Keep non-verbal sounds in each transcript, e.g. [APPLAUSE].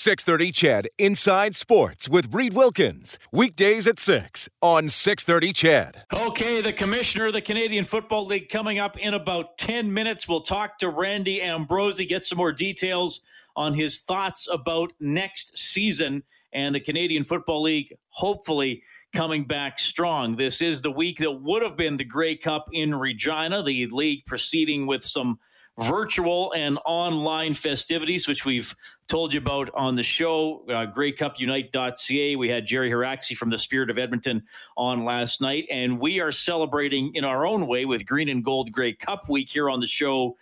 630 Ched Inside Sports with Reed Wilkins. Weekdays at 6 on 630 Ched. Okay, the commissioner of the Canadian Football League coming up in about 10 minutes. We'll talk to Randy Ambrosie, get some more details on his thoughts about next season and the Canadian Football League hopefully coming back strong. This is the week that would have been the Grey Cup in Regina, the league proceeding with some virtual and online festivities, which we've told you about on the show, uh, greycupunite.ca. We had Jerry Haraxi from the Spirit of Edmonton on last night, and we are celebrating in our own way with Green and Gold Grey Cup Week here on the show.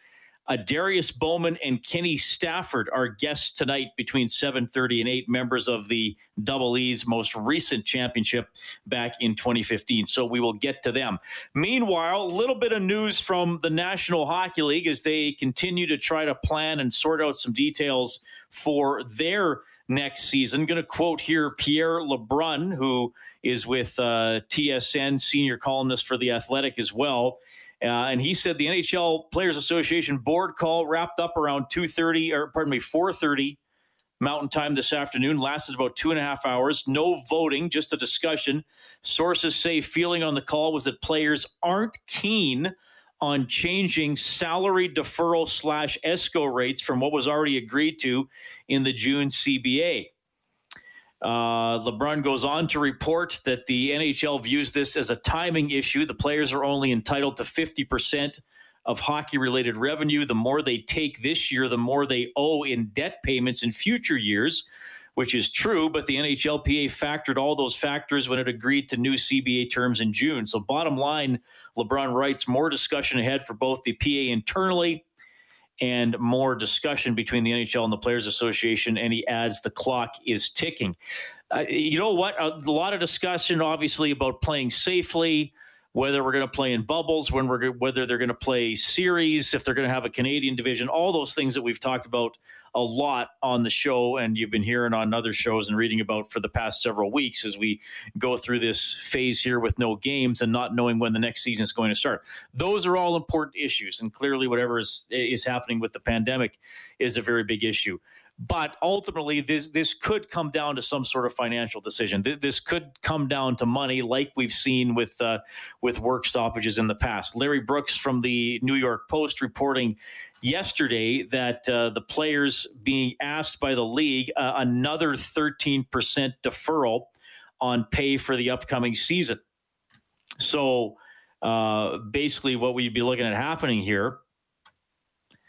Uh, Darius Bowman and Kenny Stafford are guests tonight between 7:30 and 8 members of the Double E's most recent championship back in 2015. So we will get to them. Meanwhile, a little bit of news from the National Hockey League as they continue to try to plan and sort out some details for their next season. Going to quote here Pierre LeBrun, who is with uh, TSN, senior columnist for The Athletic as well. Uh, and he said the NHL Players Association board call wrapped up around 2.30, or pardon me, 4.30 Mountain Time this afternoon. Lasted about two and a half hours. No voting, just a discussion. Sources say feeling on the call was that players aren't keen on changing salary deferral slash escrow rates from what was already agreed to in the June CBA. Uh, LeBrun goes on to report that the NHL views this as a timing issue. The players are only entitled to 50% of hockey related revenue. The more they take this year, the more they owe in debt payments in future years, which is true. But the NHLPA factored all those factors when it agreed to new CBA terms in June. So, bottom line, LeBrun writes more discussion ahead for both the PA internally and more discussion between the NHL and the Players Association. And he adds the clock is ticking. Uh, you know what? A lot of discussion, obviously, about playing safely, whether we're going to play in bubbles, when we're whether they're going to play series, if they're going to have a Canadian division, all those things that we've talked about a lot on the show, and you've been hearing on other shows and reading about for the past several weeks as we go through this phase here with no games and not knowing when the next season is going to start. Those are all important issues, and clearly, whatever is is happening with the pandemic is a very big issue. But ultimately, this this could come down to some sort of financial decision. This could come down to money, like we've seen with uh, with work stoppages in the past. Larry Brooks from the New York Post reporting yesterday that uh, the players being asked by the league uh, another 13% deferral on pay for the upcoming season. So uh, basically, what we'd be looking at happening here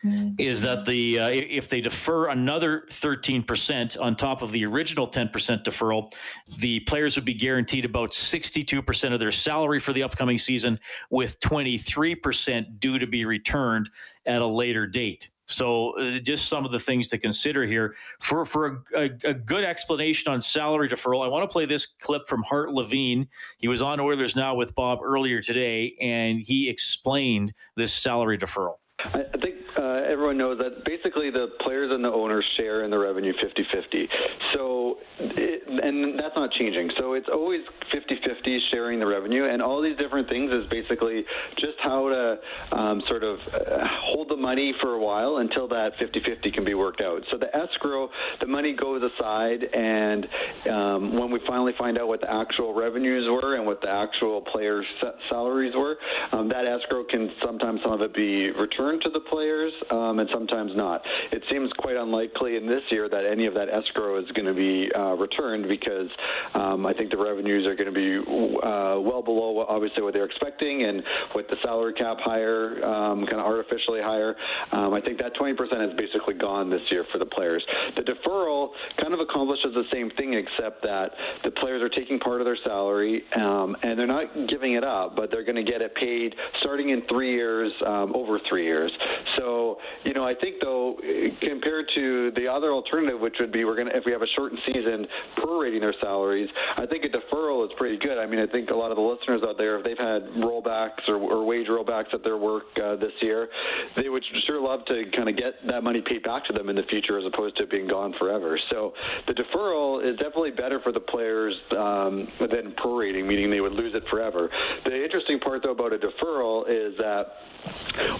is that the uh, if they defer another 13% on top of the original 10% deferral, the players would be guaranteed about 62% of their salary for the upcoming season, with 23% due to be returned at a later date. So, uh, just some of the things to consider here. For for a, a, a good explanation on salary deferral, I want to play this clip from Hart Levine. He was on Oilers Now with Bob earlier today, and he explained this salary deferral. I I think uh, everyone knows that basically the players and the owners share in the revenue 50 50. So, it, and that's not changing. So it's always 50 50 sharing the revenue. And all these different things is basically just how to um, sort of uh, hold the money for a while until that 50 50 can be worked out. So the escrow, the money goes aside. And um, when we finally find out what the actual revenues were and what the actual players' salaries were, um, that escrow can sometimes some of it be returned to the players um, and sometimes not. It seems quite unlikely in this year that any of that escrow is going to be uh, returned because um, I think the revenues are going to be uh, well below obviously what they're expecting, and with the salary cap higher, um, kind of artificially higher, um, I think that 20% is basically gone this year for the players. The deferral kind of accomplishes the same thing, except that the players are taking part of their salary um, and they're not giving it up, but they're going to get it paid starting in three years, um, over three years. So, you know, I think though, compared to the other alternative, which would be we're going to, if we have a shortened season, prorating their salaries, I think a deferral is pretty good. I mean, I think a lot of the listeners out there, if they've had rollbacks or, or wage rollbacks at their work uh, this year, they would sure love to kind of get that money paid back to them in the future as opposed to it being gone forever. So the deferral is definitely better for the players um, than prorating, meaning they would lose it forever. The interesting part, though, about a deferral is that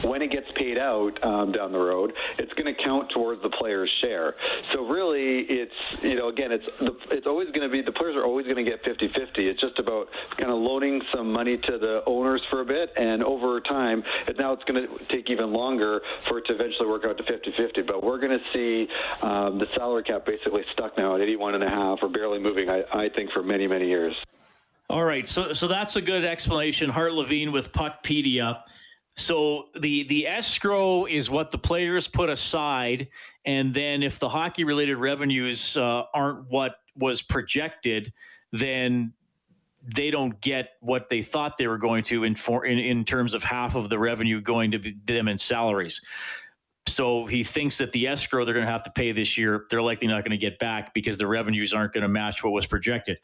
when it gets paid out um, down the road, it's going to count towards the player's share. So really, it's you know again, it's the, it's always going to be the players are always going to get 50-50. It's just about kind of loaning some money to the owners for a bit, and over time, and now it's going to take even longer for it to eventually work out to 50-50. But we're going to see um, the salary cap basically stuck now at 81 and a half, or barely moving. I, I think for many many years. All right, so so that's a good explanation. Hart Levine with Puckpedia. So the the escrow is what the players put aside, and then if the hockey related revenues uh, aren't what was projected, then they don't get what they thought they were going to in for in, in terms of half of the revenue going to them in salaries. So he thinks that the escrow they're going to have to pay this year, they're likely not going to get back because the revenues aren't going to match what was projected.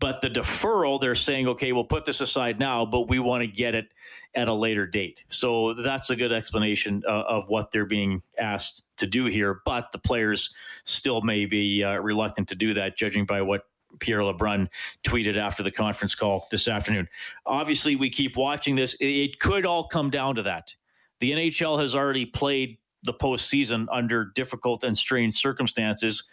But the deferral, they're saying, okay, we'll put this aside now, but we want to get it at a later date. So that's a good explanation uh, of what they're being asked to do here. But the players still may be uh, reluctant to do that, judging by what Pierre LeBrun tweeted after the conference call this afternoon. Obviously, we keep watching this. It could all come down to that. The NHL has already played the postseason under difficult and strange circumstances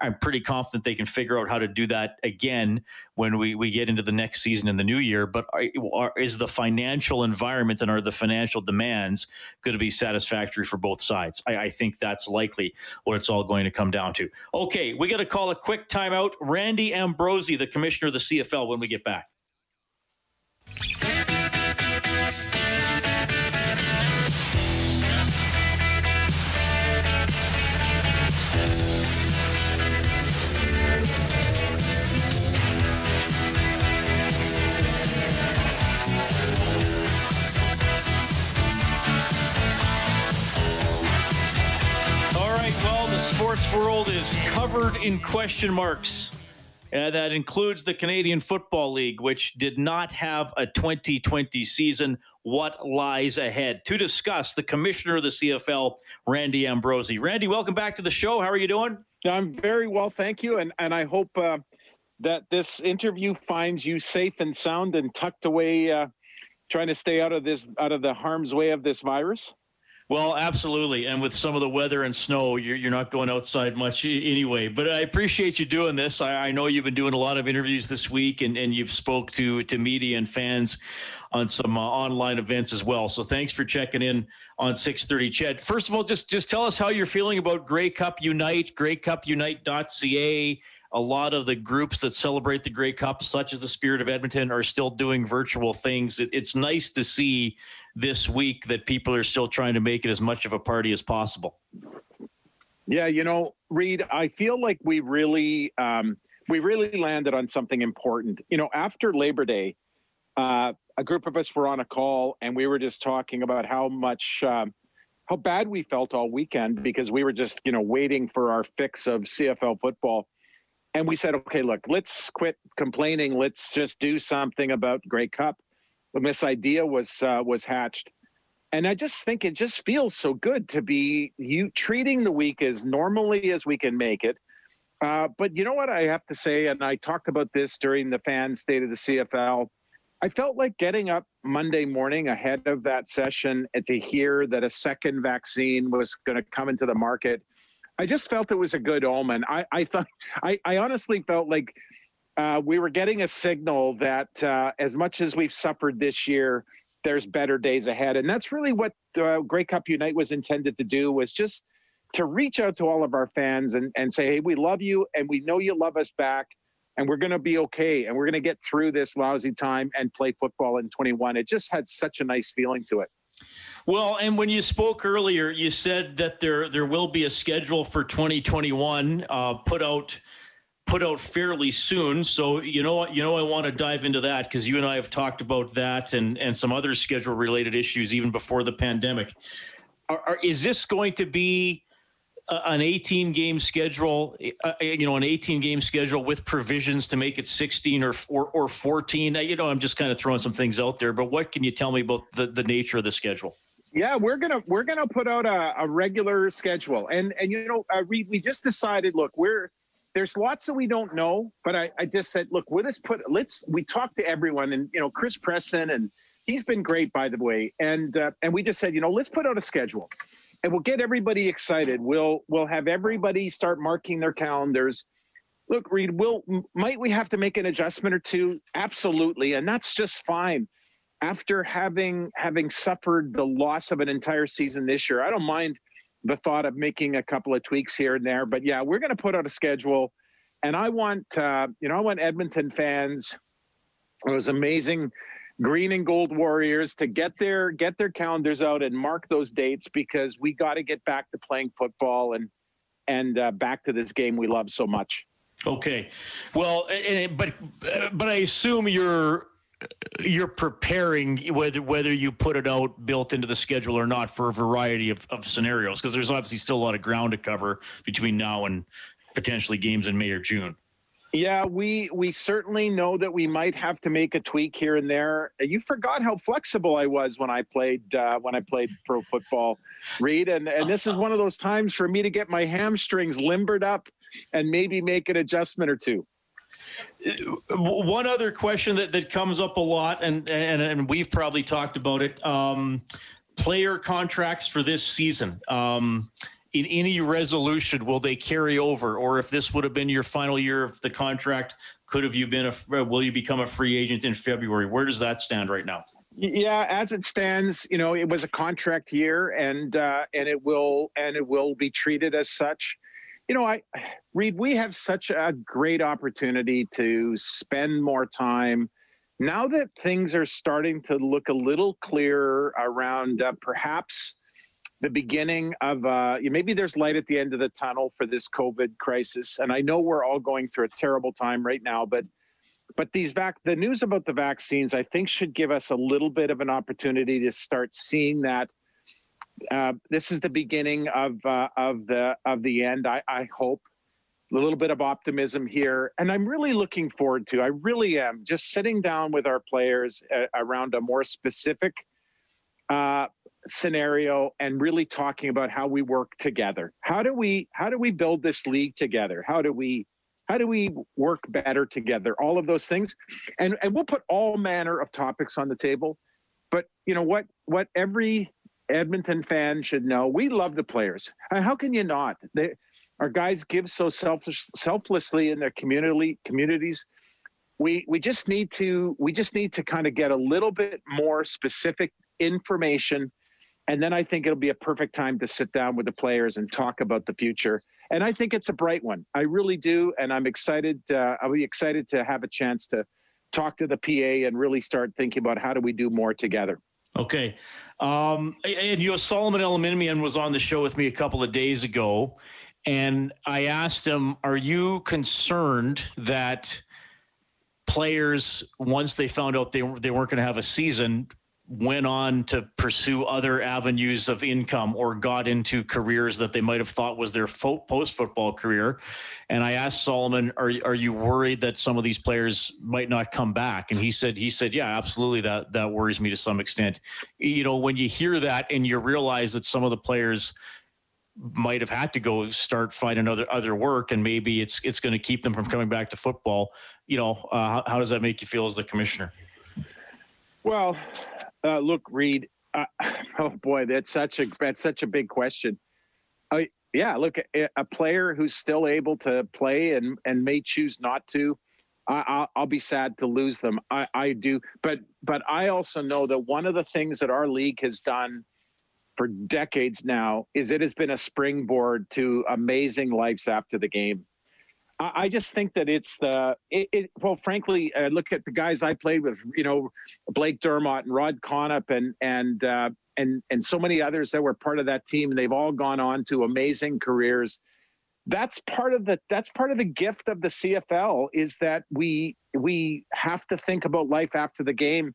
I'm pretty confident they can figure out how to do that again when we, we get into the next season in the new year. But are, is the financial environment and are the financial demands going to be satisfactory for both sides? I, I think that's likely what it's all going to come down to. Okay, we got to call a quick timeout. Randy Ambrosie, the commissioner of the CFL, when we get back. Sports world is covered in question marks. And that includes the Canadian Football League, which did not have a 2020 season. What lies ahead? To discuss, the commissioner of the CFL, Randy Ambrosie. Randy, welcome back to the show. How are you doing? I'm very well, thank you. And, and I hope uh, that this interview finds you safe and sound and tucked away, uh, trying to stay out of this, out of the harm's way of this virus. Well, absolutely. And with some of the weather and snow, you're, you're not going outside much anyway. But I appreciate you doing this. I, I know you've been doing a lot of interviews this week and, and you've spoke to, to media and fans on some uh, online events as well. So thanks for checking in on 630 Ched. First of all, just, just tell us how you're feeling about Grey Cup Unite, greycupunite.ca. A lot of the groups that celebrate the Grey Cup, such as the Spirit of Edmonton, are still doing virtual things. It, it's nice to see this week that people are still trying to make it as much of a party as possible. Yeah, you know, Reed, I feel like we really um, we really landed on something important. You know, after Labor Day, uh, a group of us were on a call and we were just talking about how much um, how bad we felt all weekend because we were just you know waiting for our fix of CFL football. And we said, okay, look, let's quit complaining. Let's just do something about Grey Cup when this idea was uh, was hatched. And I just think it just feels so good to be you treating the week as normally as we can make it. Uh, but you know what I have to say, and I talked about this during the fan state of the CFL. I felt like getting up Monday morning ahead of that session and to hear that a second vaccine was going to come into the market. I just felt it was a good omen. I, I thought I, I honestly felt like uh, we were getting a signal that uh, as much as we've suffered this year, there's better days ahead, and that's really what uh, Grey Cup Unite was intended to do. Was just to reach out to all of our fans and and say, hey, we love you, and we know you love us back. and we're going to be okay and we're going to get through this lousy time and play football in 21. It just had such a nice feeling to it. Well, and when you spoke earlier, you said that there there will be a schedule for 2021 uh, put out put out fairly soon. So you know you know I want to dive into that because you and I have talked about that and and some other schedule related issues even before the pandemic. Are, are, is this going to be an 18 game schedule, uh, you know, an 18 game schedule with provisions to make it 16 or or, or 14. You know, I'm just kind of throwing some things out there, but what can you tell me about the, the nature of the schedule? Yeah, we're gonna we're gonna put out a, a regular schedule, and and you know, uh, we we just decided. Look, we're there's lots that we don't know, but I, I just said, look, let's put let's we talked to everyone, and you know, Chris Presson, and he's been great by the way, and uh, and we just said, you know, let's put out a schedule and we'll get everybody excited. We'll we'll have everybody start marking their calendars. Look, Reed, will might we have to make an adjustment or two? Absolutely, and that's just fine. After having having suffered the loss of an entire season this year, I don't mind the thought of making a couple of tweaks here and there. But yeah, we're going to put out a schedule, and I want uh, you know I want Edmonton fans. those amazing green and gold warriors to get their get their calendars out and mark those dates because we got to get back to playing football and and uh, back to this game we love so much. Okay, well, but but I assume you're you're preparing whether whether you put it out built into the schedule or not for a variety of, of scenarios because there's obviously still a lot of ground to cover between now and potentially games in May or June. Yeah, we we certainly know that we might have to make a tweak here and there. You forgot how flexible I was when I played uh, when I played pro football, Reed, and and this is one of those times for me to get my hamstrings limbered up and maybe make an adjustment or two. One other question that, that comes up a lot, and, and and we've probably talked about it. Um, player contracts for this season. Um, in any resolution will they carry over or if this would have been your final year of the contract could have you been a will you become a free agent in february where does that stand right now yeah as it stands you know it was a contract year and uh, and it will and it will be treated as such you know i reed we have such a great opportunity to spend more time now that things are starting to look a little clearer around uh, perhaps the beginning of uh, maybe there's light at the end of the tunnel for this COVID crisis. And I know we're all going through a terrible time right now, but but these vac the news about the vaccines, I think, should give us a little bit of an opportunity to start seeing that uh, this is the beginning of uh, of the of the end. I, I hope a little bit of optimism here, and I'm really looking forward to. I really am just sitting down with our players uh, around a more specific uh, scenario and really talking about how we work together. How do we how do we build this league together? How do we how do we work better together? All of those things. And and we'll put all manner of topics on the table. But you know what what every Edmonton fans should know, we love the players. How can you not? They, our guys give so selfish, selflessly in their community communities. We we just need to we just need to kind of get a little bit more specific information and then I think it'll be a perfect time to sit down with the players and talk about the future. And I think it's a bright one. I really do. And I'm excited. Uh, I'll be excited to have a chance to talk to the PA and really start thinking about how do we do more together. Okay. Um, and you know, Solomon Elimimian was on the show with me a couple of days ago. And I asked him, Are you concerned that players, once they found out they, they weren't going to have a season, went on to pursue other avenues of income or got into careers that they might have thought was their fo- post football career. And I asked Solomon, are, are you worried that some of these players might not come back? And he said, he said, yeah, absolutely. That, that worries me to some extent. You know, when you hear that and you realize that some of the players might have had to go start finding other, other work and maybe it's, it's going to keep them from coming back to football. You know, uh, how, how does that make you feel as the commissioner? Well, uh, look, Reed. Uh, [SIGHS] oh boy, that's such a that's such a big question. Uh, yeah, look, a, a, player who's still able to play and and may choose not to. I, will be sad to lose them. I, I do, but but I also know that one of the things that our league has done for decades now is it has been a springboard to amazing lives after the game. I just think that it's the it, it well, frankly, uh, look at the guys I played with, you know, Blake Dermott and Rod Connop and and uh, and and so many others that were part of that team, and they've all gone on to amazing careers. That's part of the that's part of the gift of the CFL is that we we have to think about life after the game.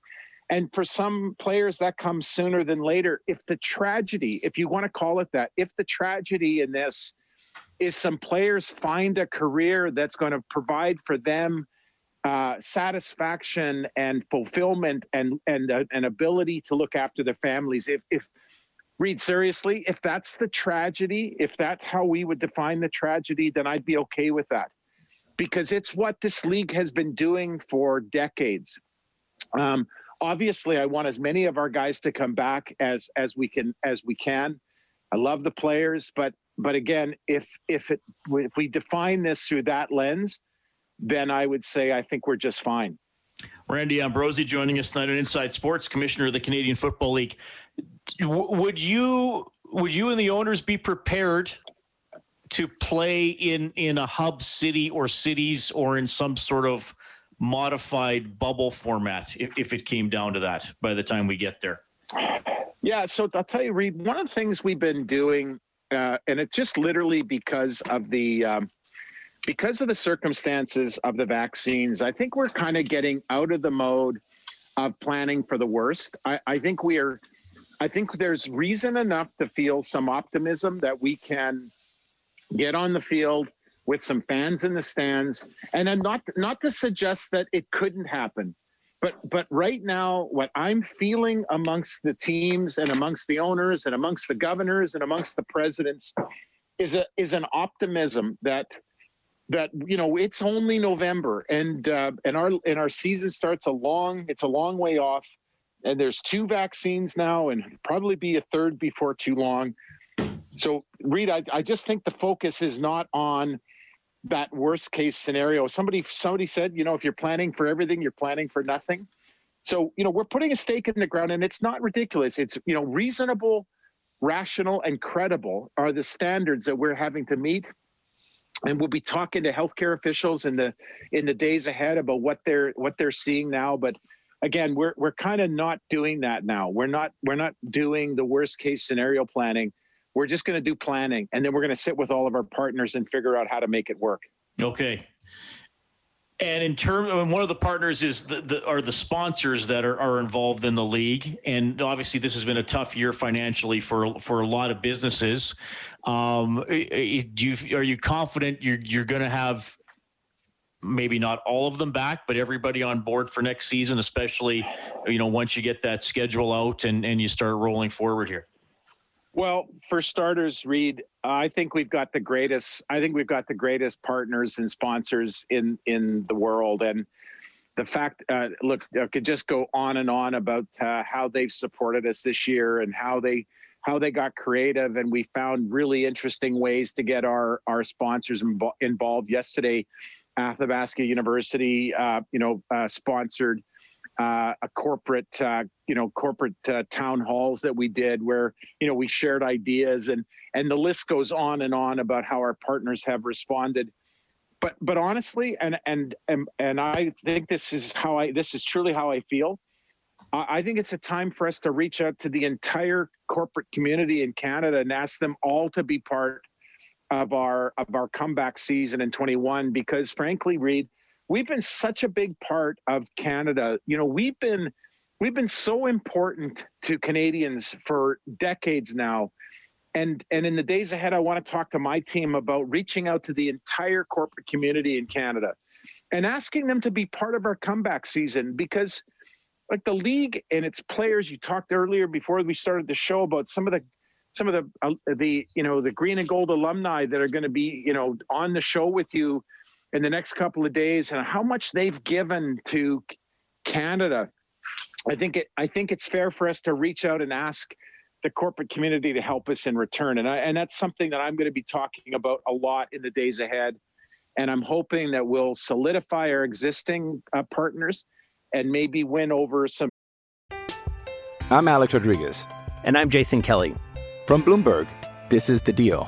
And for some players, that comes sooner than later. If the tragedy, if you want to call it that, if the tragedy in this is some players find a career that's going to provide for them uh, satisfaction and fulfillment and and uh, an ability to look after their families. If if Reed seriously, if that's the tragedy, if that's how we would define the tragedy, then I'd be okay with that, because it's what this league has been doing for decades. Um, obviously, I want as many of our guys to come back as as we can as we can. I love the players, but but again, if if it if we define this through that lens, then I would say I think we're just fine. Randy Ambrosie joining us tonight on Inside Sports, Commissioner of the Canadian Football League. Would you would you and the owners be prepared to play in in a hub city or cities or in some sort of modified bubble format if, if it came down to that by the time we get there? Yeah, so I'll tell you, Reed. One of the things we've been doing uh, and it's just literally because of the um, because of the circumstances of the vaccines. I think we're kind of getting out of the mode of planning for the worst. I, I think we are. I think there's reason enough to feel some optimism that we can get on the field with some fans in the stands, and I'm not not to suggest that it couldn't happen but but right now what i'm feeling amongst the teams and amongst the owners and amongst the governors and amongst the presidents is a is an optimism that that you know it's only november and uh, and our and our season starts a long it's a long way off. And there's two vaccines now and probably be a third before too long. So reed I, I just think the focus is not on that worst case scenario. Somebody somebody said, you know, if you're planning for everything, you're planning for nothing. So, you know, we're putting a stake in the ground and it's not ridiculous. It's, you know, reasonable, rational, and credible are the standards that we're having to meet. And we'll be talking to healthcare officials in the in the days ahead about what they're what they're seeing now. But again, we're we're kind of not doing that now. We're not we're not doing the worst case scenario planning we're just going to do planning, and then we're going to sit with all of our partners and figure out how to make it work. Okay. And in terms, of, one of the partners is the, the, are the sponsors that are, are involved in the league, and obviously this has been a tough year financially for for a lot of businesses. Um, do you, are you confident you're you're going to have maybe not all of them back, but everybody on board for next season, especially you know once you get that schedule out and and you start rolling forward here? Well, for starters, Reed, I think we've got the greatest. I think we've got the greatest partners and sponsors in in the world, and the fact. Uh, look, I could just go on and on about uh, how they've supported us this year and how they how they got creative, and we found really interesting ways to get our our sponsors involved. Yesterday, Athabasca University, uh, you know, uh, sponsored uh, a corporate, uh, you know, corporate uh, town halls that we did where, you know, we shared ideas and, and the list goes on and on about how our partners have responded. But, but honestly, and, and, and, and I think this is how I, this is truly how I feel. I think it's a time for us to reach out to the entire corporate community in Canada and ask them all to be part of our of our comeback season in 21 because frankly Reed we've been such a big part of Canada. You know, we've been we've been so important to Canadians for decades now. And and in the days ahead, I want to talk to my team about reaching out to the entire corporate community in Canada and asking them to be part of our comeback season because like the league and its players you talked earlier before we started the show about some of the some of the uh, the you know the green and gold alumni that are going to be you know on the show with you in the next couple of days and how much they've given to Canada. I think it I think it's fair for us to reach out and ask the corporate community to help us in return. And I, and that's something that I'm going to be talking about a lot in the days ahead. And I'm hoping that we'll solidify our existing uh, partners and maybe win over some. I'm Alex Rodriguez. And I'm Jason Kelly. From Bloomberg, this is The Deal.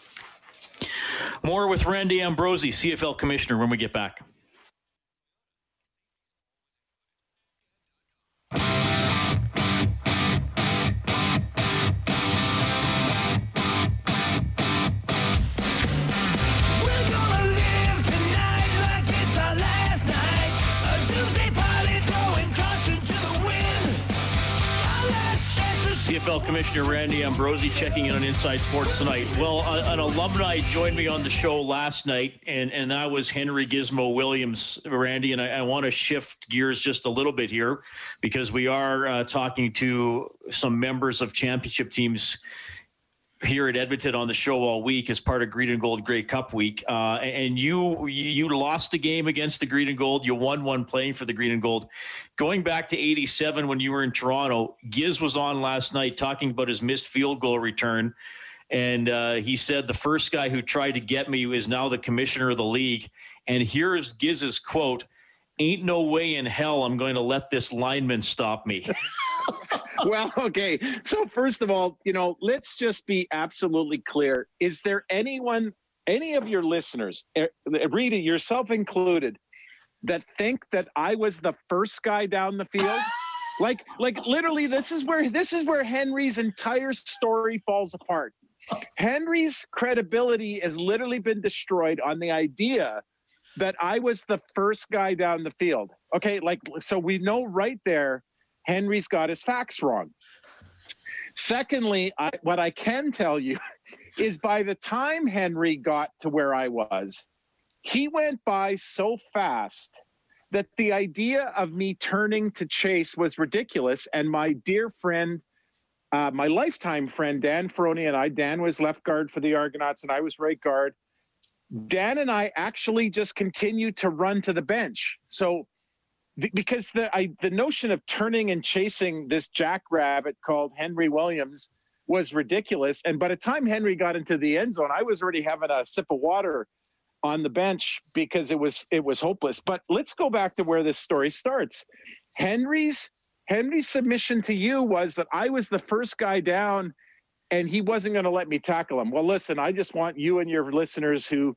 More with Randy Ambrosie, CFL Commissioner, when we get back. CFL Commissioner Randy Ambrosie checking in on Inside Sports tonight. Well, an alumni joined me on the show last night, and, and that was Henry Gizmo Williams, Randy. And I, I want to shift gears just a little bit here because we are uh, talking to some members of championship teams here at Edmonton on the show all week as part of Green and Gold Grey Cup week. Uh, and you you lost a game against the Green and Gold. You won one playing for the Green and Gold. Going back to 87 when you were in Toronto, Giz was on last night talking about his missed field goal return. And uh, he said the first guy who tried to get me is now the commissioner of the league. And here's Giz's quote Ain't no way in hell I'm going to let this lineman stop me. [LAUGHS] well, okay. So first of all, you know, let's just be absolutely clear. Is there anyone, any of your listeners, eh, Rita, yourself included, that think that I was the first guy down the field? [LAUGHS] like, like literally, this is where this is where Henry's entire story falls apart. Henry's credibility has literally been destroyed on the idea that I was the first guy down the field. Okay, like so we know right there Henry's got his facts wrong. Secondly, I, what I can tell you [LAUGHS] is by the time Henry got to where I was, he went by so fast that the idea of me turning to chase was ridiculous. And my dear friend, uh, my lifetime friend, Dan Ferrone, and I, Dan was left guard for the Argonauts and I was right guard. Dan and I actually just continued to run to the bench. So because the I, the notion of turning and chasing this jackrabbit called Henry Williams was ridiculous. And by the time Henry got into the end zone, I was already having a sip of water on the bench because it was it was hopeless. But let's go back to where this story starts. Henry's Henry's submission to you was that I was the first guy down and he wasn't going to let me tackle him. Well, listen, I just want you and your listeners who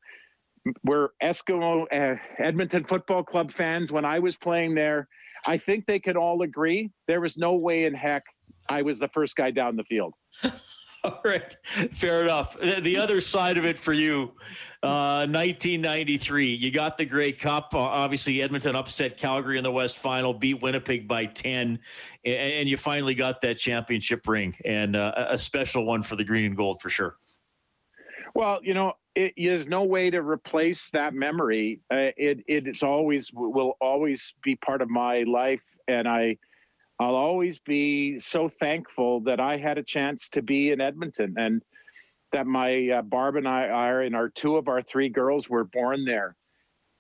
were Eskimo uh, Edmonton Football Club fans when I was playing there. I think they could all agree there was no way in heck I was the first guy down the field. [LAUGHS] [LAUGHS] All right, fair enough. The other side of it for you, uh, 1993, you got the Grey Cup. Uh, obviously, Edmonton upset Calgary in the West Final, beat Winnipeg by 10, and, you finally got that championship ring, and uh, a special one for the Green and Gold for sure. Well, you know, it, there's no way to replace that memory. Uh, it it's always will always be part of my life, and I I'll always be so thankful that I had a chance to be in Edmonton and that my uh, Barb and I are and our two of our three girls were born there.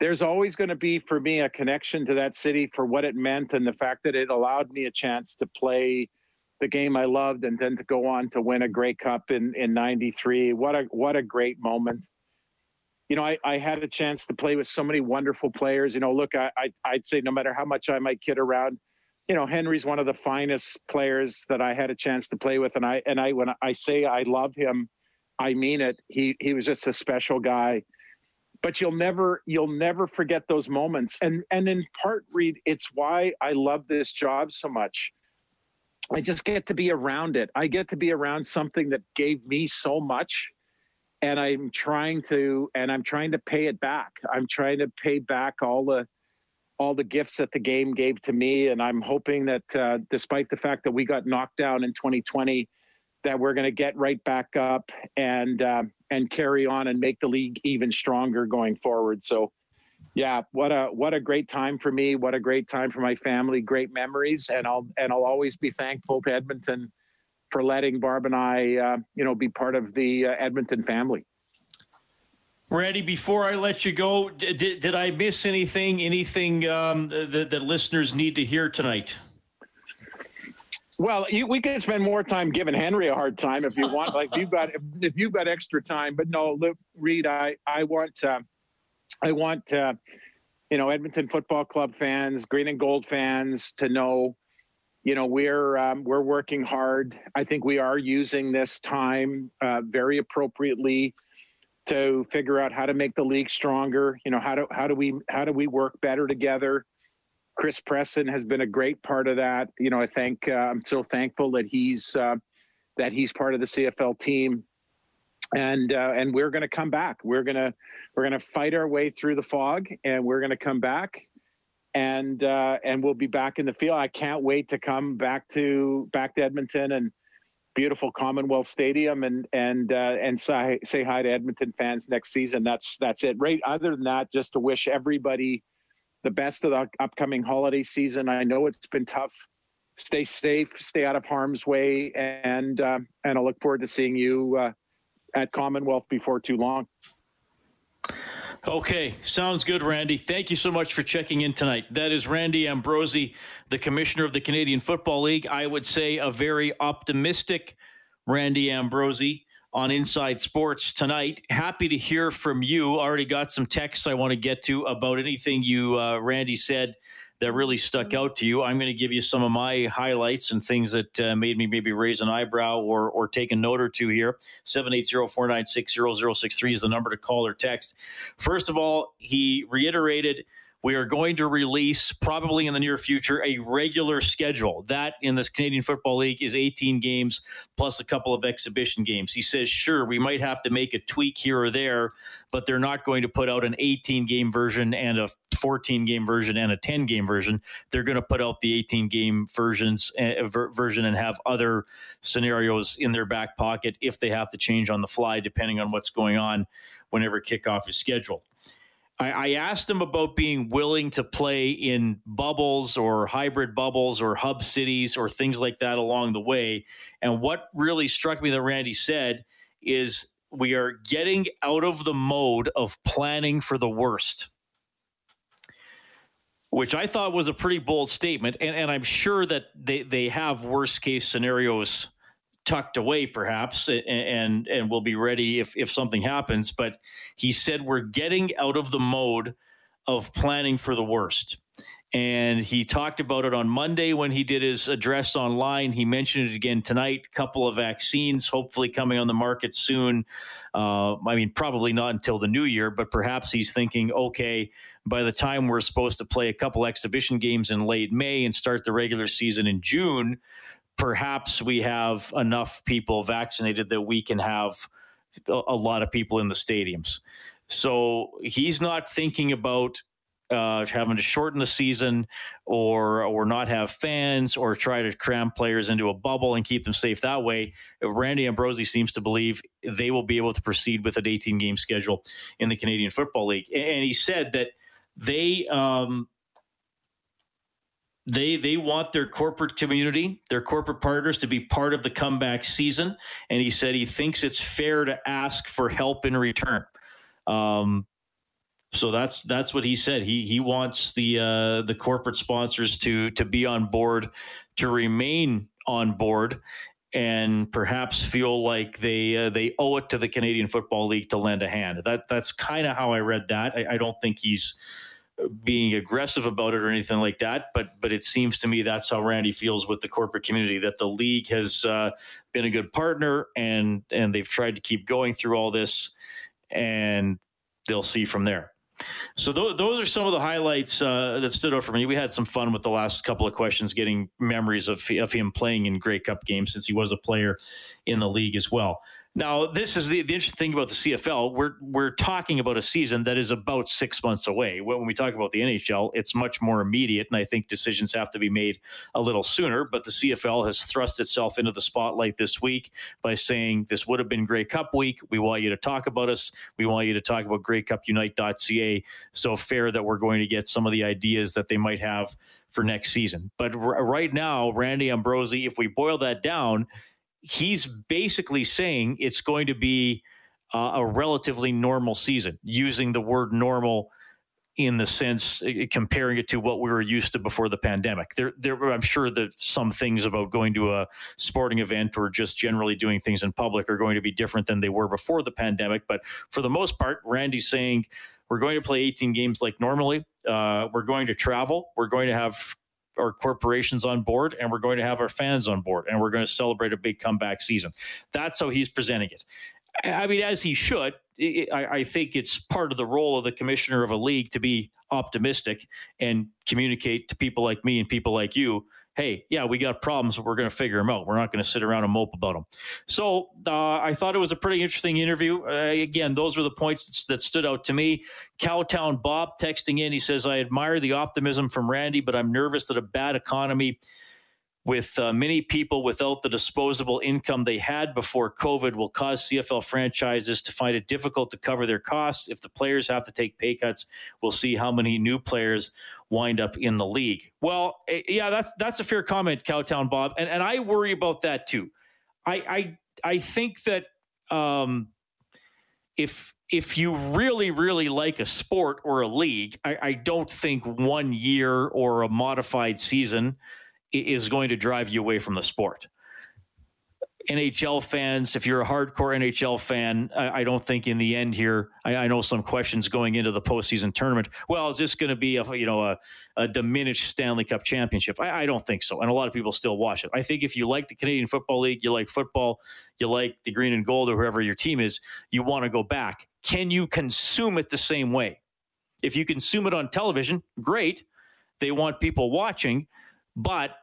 There's always going to be for me a connection to that city for what it meant and the fact that it allowed me a chance to play the game I loved and then to go on to win a Grey Cup in in 93. What a what a great moment. You know, I, I had a chance to play with so many wonderful players. You know, look, I, I I'd say no matter how much I might kid around, you know, Henry's one of the finest players that I had a chance to play with. And I and I when I say I love him, I mean it. He he was just a special guy. But you'll never you'll never forget those moments. And and in part, Reed, it's why I love this job so much. I just get to be around it. I get to be around something that gave me so much. And I'm trying to and I'm trying to pay it back. I'm trying to pay back all the all the gifts that the game gave to me. And I'm hoping that uh, despite the fact that we got knocked down in 2020, that we're going to get right back up and uh, and carry on and make the league even stronger going forward. So, yeah, what a what a great time for me. What a great time for my family. Great memories, and I'll and I'll always be thankful to Edmonton for letting Barb and I, uh, you know, be part of the uh, Edmonton family. Randy, before I let you go, did, did I miss anything? Anything um, that, that listeners need to hear tonight? Well, you, we can spend more time giving Henry a hard time if you want. like you've got if, [LAUGHS] if you've got extra time, but no, look, Reed, I I want uh, I want uh, you know Edmonton Football Club fans, Green and Gold fans to know, you know, we're um, we're working hard. I think we are using this time uh, very appropriately to figure out how to make the league stronger. You know, how do how do we how do we work better together? Chris Presson has been a great part of that. You know, I think uh, I'm so thankful that he's uh, that he's part of the CFL team, and uh, and we're going to come back. We're gonna we're gonna fight our way through the fog, and we're going to come back, and uh, and we'll be back in the field. I can't wait to come back to back to Edmonton and beautiful Commonwealth Stadium and and uh, and say say hi to Edmonton fans next season. That's that's it. Right. Other than that, just to wish everybody the best of the upcoming holiday season. I know it's been tough. Stay safe, stay out of harm's way, and uh, and I look forward to seeing you uh, at Commonwealth before too long. Okay, sounds good, Randy. Thank you so much for checking in tonight. That is Randy Ambrosie, the commissioner of the Canadian Football League. I would say a very optimistic Randy Ambrosie on Inside Sports tonight. Happy to hear from you. Already got some texts I want to get to about anything you, uh, Randy, said that really stuck out to you. I'm going to give you some of my highlights and things that uh, made me maybe raise an eyebrow or or take a note or two here. 780-496-0063 is the number to call or text. First of all, he reiterated – we are going to release, probably in the near future, a regular schedule. That in this Canadian Football League is 18 games plus a couple of exhibition games. He says, sure, we might have to make a tweak here or there, but they're not going to put out an 18 game version and a 14 game version and a 10 game version. They're going to put out the 18 game versions uh, ver- version and have other scenarios in their back pocket if they have to change on the fly, depending on what's going on whenever kickoff is scheduled. I, I asked him about being willing to play in bubbles or hybrid bubbles or hub cities or things like that along the way. And what really struck me that Randy said is we are getting out of the mode of planning for the worst which I thought was a pretty bold statement. And, and I'm sure that they, they have worst case scenarios tucked away perhaps and and, will be ready if, if something happens but he said we're getting out of the mode of planning for the worst and he talked about it on Monday when he did his address online. He mentioned it again tonight. Couple of vaccines, hopefully coming on the market soon. Uh, I mean, probably not until the new year, but perhaps he's thinking, okay, by the time we're supposed to play a couple exhibition games in late May and start the regular season in June, perhaps we have enough people vaccinated that we can have a, lot of people in the stadiums. So he's not thinking about uh, having to shorten the season or or not have fans or try to cram players into a bubble and keep them safe that way. Randy Ambrosie seems to believe they will be able to proceed with an 18 game schedule in the Canadian Football League. And he said that they um, they they want their corporate community, their corporate partners to be part of the comeback season. And he said he thinks it's fair to ask for help in return. Um, so that's that's what he said. He he wants the uh, the corporate sponsors to to be on board, to remain on board, and perhaps feel like they uh, they owe it to the Canadian Football League to lend a hand. That that's kind of how I read that. I, I don't think he's being aggressive about it or anything like that. But but it seems to me that's how Randy feels with the corporate community that the league has uh, been a good partner and and they've tried to keep going through all this, and they'll see from there. So th- those are some of the highlights uh, that stood out for me. We had some fun with the last couple of questions, getting memories of of him playing in Grey Cup games since he was a player in the league as well. Now, this is the, the, interesting thing about the CFL. We're we're talking about a season that is about six months away. When we talk about the NHL, it's much more immediate, and I think decisions have to be made a little sooner. But the CFL has thrust itself into the spotlight this week by saying this would have been Grey Cup week. We want you to talk about us. We want you to talk about GreyCupUnite.ca. So fair that we're going to get some of the ideas that they might have for next season. But r- right now, Randy Ambrosie, if we boil that down he's basically saying it's going to be uh, a relatively normal season, using the word normal in the sense uh, comparing it to what we were used to before the pandemic. There, there, I'm sure that some things about going to a sporting event or just generally doing things in public are going to be different than they were before the pandemic. But for the most part, Randy's saying we're going to play 18 games like normally. Uh, we're going to travel. We're going to have our corporations on board and we're going to have our fans on board and we're going to celebrate a big comeback season. That's how he's presenting it. I mean, as he should. I, think it's part of the role of the commissioner of a league to be optimistic and communicate to people like me and people like you hey, yeah, we got problems, but we're going to figure them out. We're not going to sit around and mope about them. So uh, I thought it was a pretty interesting interview. Uh, again, those were the points that stood out to me. Cowtown Bob texting in, he says, I admire the optimism from Randy, but I'm nervous that a bad economy with uh, many people without the disposable income they had before COVID will cause CFL franchises to find it difficult to cover their costs. If the players have to take pay cuts, we'll see how many new players wind up in the league. Well, eh, yeah, that's that's a fair comment, Cowtown Bob, and and I worry about that too. I I I think that um, if if you really really like a sport or a league, I, I don't think one year or a modified season is going to drive you away from the sport. NHL fans, if you're a hardcore NHL fan, I, I don't think in the end here, I, I, know some questions going into the postseason tournament. Well, is this going to be a you know a, a diminished Stanley Cup championship? I, I, don't think so, and a lot of people still watch it. I think if you like the Canadian Football League, you like football, you like the green and gold or whoever your team is, you want to go back. Can you consume it the same way? If you consume it on television, great. They want people watching, but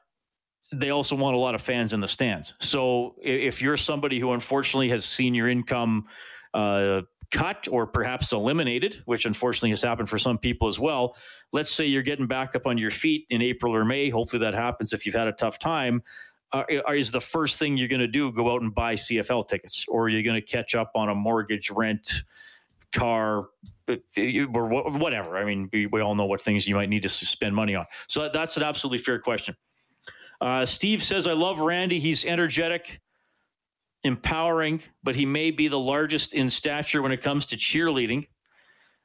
they also want a lot of fans in the stands. So if you're somebody who unfortunately has seen your income uh, cut or perhaps eliminated, which unfortunately has happened for some people as well, let's say you're getting back up on your feet in April or May. Hopefully that happens if you've had a tough time. Uh, is the first thing you're going to do go out and buy CFL tickets, or are you going to catch up on a mortgage, rent, car, or whatever? I mean, we, we all know what things you might need to spend money on. So that's an absolutely fair question. Uh, Steve says, I love Randy. He's energetic, empowering, but he may be the largest in stature when it comes to cheerleading.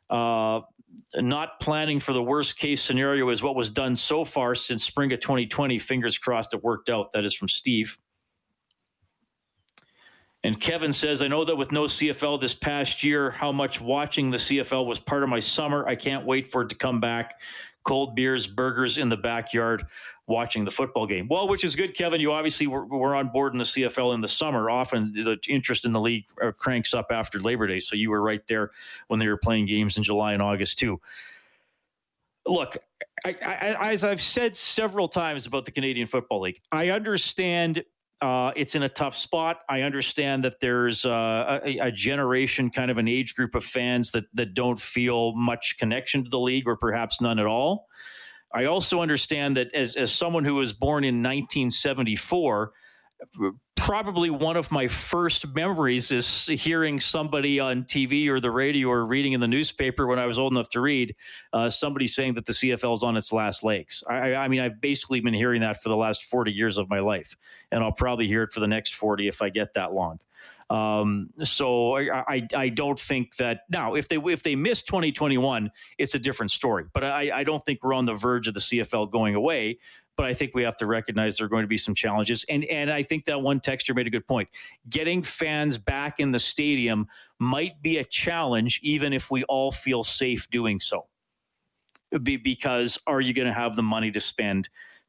Uh, not planning for the worst case scenario is what was done so far since spring of 2020. Fingers crossed it worked out. That is from Steve. And Kevin says, I know that with no CFL this past year, how much watching the CFL was part of my summer. I can't wait for it to come back. Cold beers, burgers in the backyard watching the football game. Well, which is good, Kevin. You obviously were, were on board in the CFL in the summer. Often the interest in the league uh, cranks up after Labor Day. So you were right there when they were playing games in July and August, too. Look, I, I, as I've said several times about the Canadian Football League, I understand uh, it's in a tough spot. I understand that there's uh, a, a, generation, kind of an age group of fans that that don't feel much connection to the league, or perhaps none at all. I also understand that as, as someone who was born in 1974, probably one of my first memories is hearing somebody on TV or the radio or reading in the newspaper when I was old enough to read uh, somebody saying that the CFL is on its last legs. I, I, mean, I've basically been hearing that for the last 40 years of my life, and I'll probably hear it for the next 40 if I get that long. Um, so I, I, I don't think that now if they if they miss 2021, it's a different story. But I, I don't think we're on the verge of the CFL going away. But I think we have to recognize there are going to be some challenges. And and I think that one texture made a good point. Getting fans back in the stadium might be a challenge, even if we all feel safe doing so. Be, because are you going to have the money to spend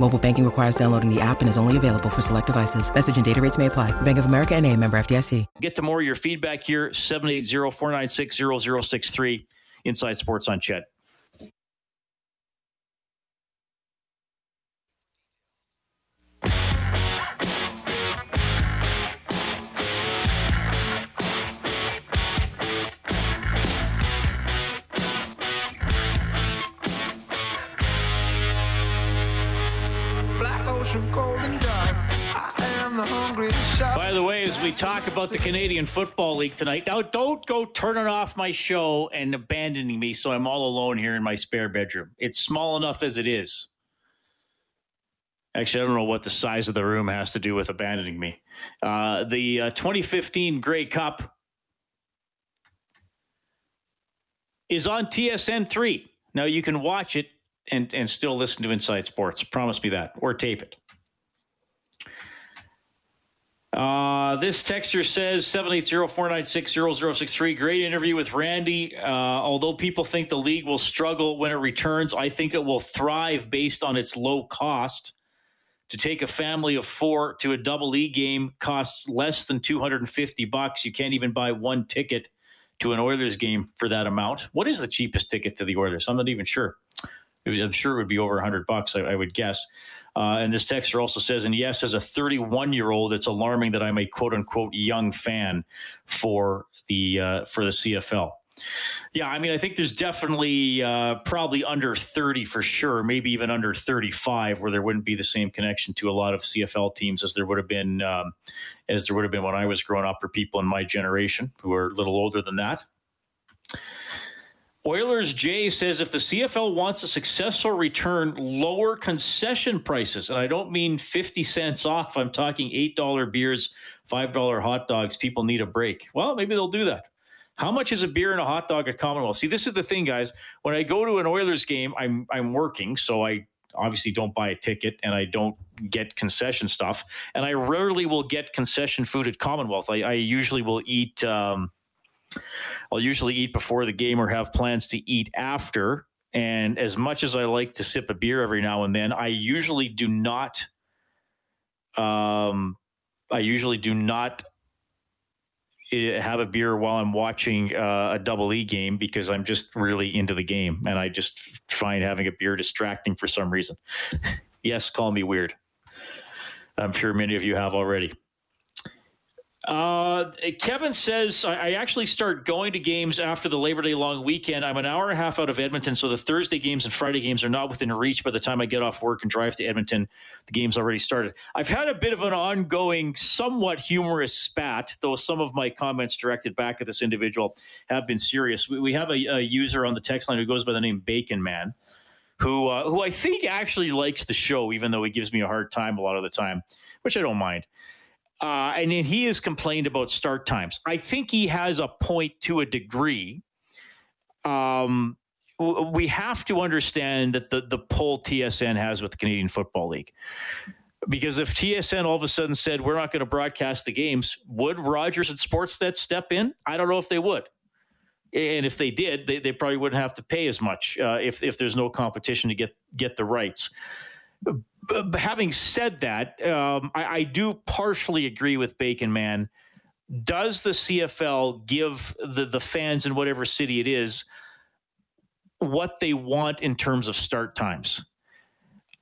Mobile banking requires downloading the app and is only available for select devices. Message and data rates may apply. Bank of America and a member FDIC. Get to more of your feedback here, 780-496-0063, Inside Sports on CHED. By the way, as we talk about the Canadian Football League tonight, now don't go turning off my show and abandoning me so I'm all alone here in my spare bedroom. It's small enough as it is. Actually, I don't know what the size of the room has to do with abandoning me. Uh, the uh, 2015 Grey Cup is on TSN 3. Now you can watch it and, and still listen to Inside Sports. Promise me that, or tape it. Uh, this texture says 780-496-0063. Great interview with Randy. Uh, although people think the league will struggle when it returns, I think it will thrive based on its low cost. To take a family of four to a double E game costs less than 250 bucks. You can't even buy one ticket to an Oilers game for that amount. What is the cheapest ticket to the Oilers? I'm not even sure. I'm sure it would be over 100 bucks, I, I would guess. Uh, and this texter also says, and yes, as a 31 year old, it's alarming that I'm a quote unquote young fan for the uh, for the CFL. Yeah, I mean, I think there's definitely uh, probably under 30 for sure, maybe even under 35, where there wouldn't be the same connection to a lot of CFL teams as there would have been um, as there would have been when I was growing up for people in my generation who are a little older than that. Oilers Jay says if the CFL wants a successful return, lower concession prices. And I don't mean 50 cents off. I'm talking $8 beers, $5 hot dogs. People need a break. Well, maybe they'll do that. How much is a beer and a hot dog at Commonwealth? See, this is the thing, guys. When I go to an Oilers game, I'm I'm working, so I obviously don't buy a ticket and I don't get concession stuff. And I rarely will get concession food at Commonwealth. I, I usually will eat um, I'll usually eat before the game or have plans to eat after. And as much as I like to sip a beer every now and then, I usually do not. Um, I usually do not eh, have a beer while I'm watching uh, a double E game because I'm just really into the game and I just find having a beer distracting for some reason. [LAUGHS] yes, call me weird. I'm sure many of you have already. Uh, Kevin says I, actually start going to games after the Labor Day long weekend. I'm an hour and a half out of Edmonton, so the Thursday games and Friday games are not within reach. By the time I get off work and drive to Edmonton, the game's already started. I've had a bit of an ongoing, somewhat humorous spat, though some of my comments directed back at this individual have been serious. We, we have a, a, user on the text line who goes by the name Bacon Man, who uh, who I think actually likes the show, even though he gives me a hard time a lot of the time, which I don't mind. Uh, and he has complained about start times. I think he has a point to a degree. Um, we have to understand that the the pull TSN has with the Canadian Football League. Because if TSN all of a sudden said we're not going to broadcast the games, would Rogers and Sportsnet step in? I don't know if they would. And if they did, they, they probably wouldn't have to pay as much uh, if if there's no competition to get get the rights having said that, um, I, I, do partially agree with Bacon Man. Does the CFL give the, the fans in whatever city it is what they want in terms of start times?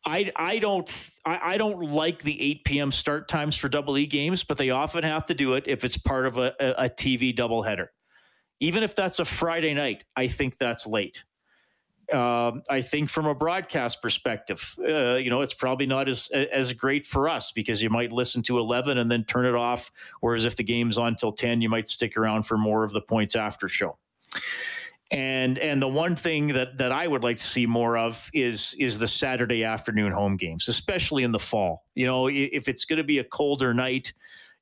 I, I don't I, I don't like the 8 p.m. start times for double E games, but they often have to do it if it's part of a, a, a TV doubleheader. Even if that's a Friday night, I think that's late. Um, I think from a broadcast perspective, uh, you know, it's probably not as as great for us because you might listen to 11 and then turn it off. Whereas if the game's on till 10, you might stick around for more of the points after show. And and the one thing that that I would like to see more of is is the Saturday afternoon home games, especially in the fall. You know, if it's going to be a colder night,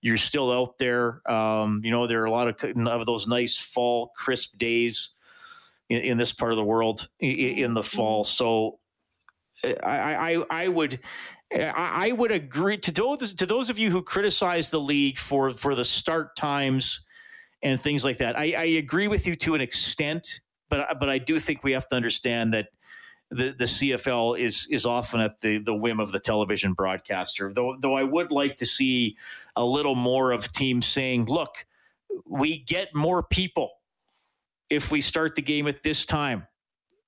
you're still out there. Um, you know, there are a lot of, of those nice fall crisp days in, in this part of the world in, in the mm-hmm. fall. So eh, I, I, I would. Eh, I would agree to those to those of you who criticize the league for for the start times and things like that. I, I agree with you to an extent, but but I do think we have to understand that the, the CFL is is often at the, the whim of the television broadcaster. Though though I would like to see a little more of teams saying, "Look, we get more people if we start the game at this time?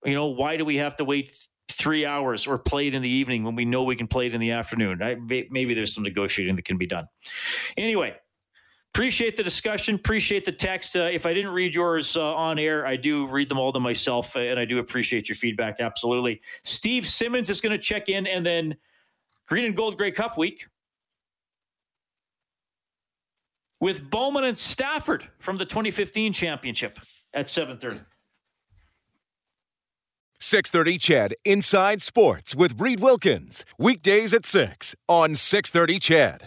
You know, why do we have to wait three hours or play it in the evening when we know we can play it in the afternoon? I, maybe there's some negotiating that can be done. Anyway, appreciate the discussion. Appreciate the text. Uh, if I didn't read yours uh, on air, I do read them all to myself, uh, and I do appreciate your feedback. Absolutely. Steve Simmons is going to check in, and then Green and Gold Grey Cup week with Bowman and Stafford from the 2015 championship at 7:30. 630 CHED Inside Sports with Reed Wilkins. Weekdays at 6 on 630 CHED.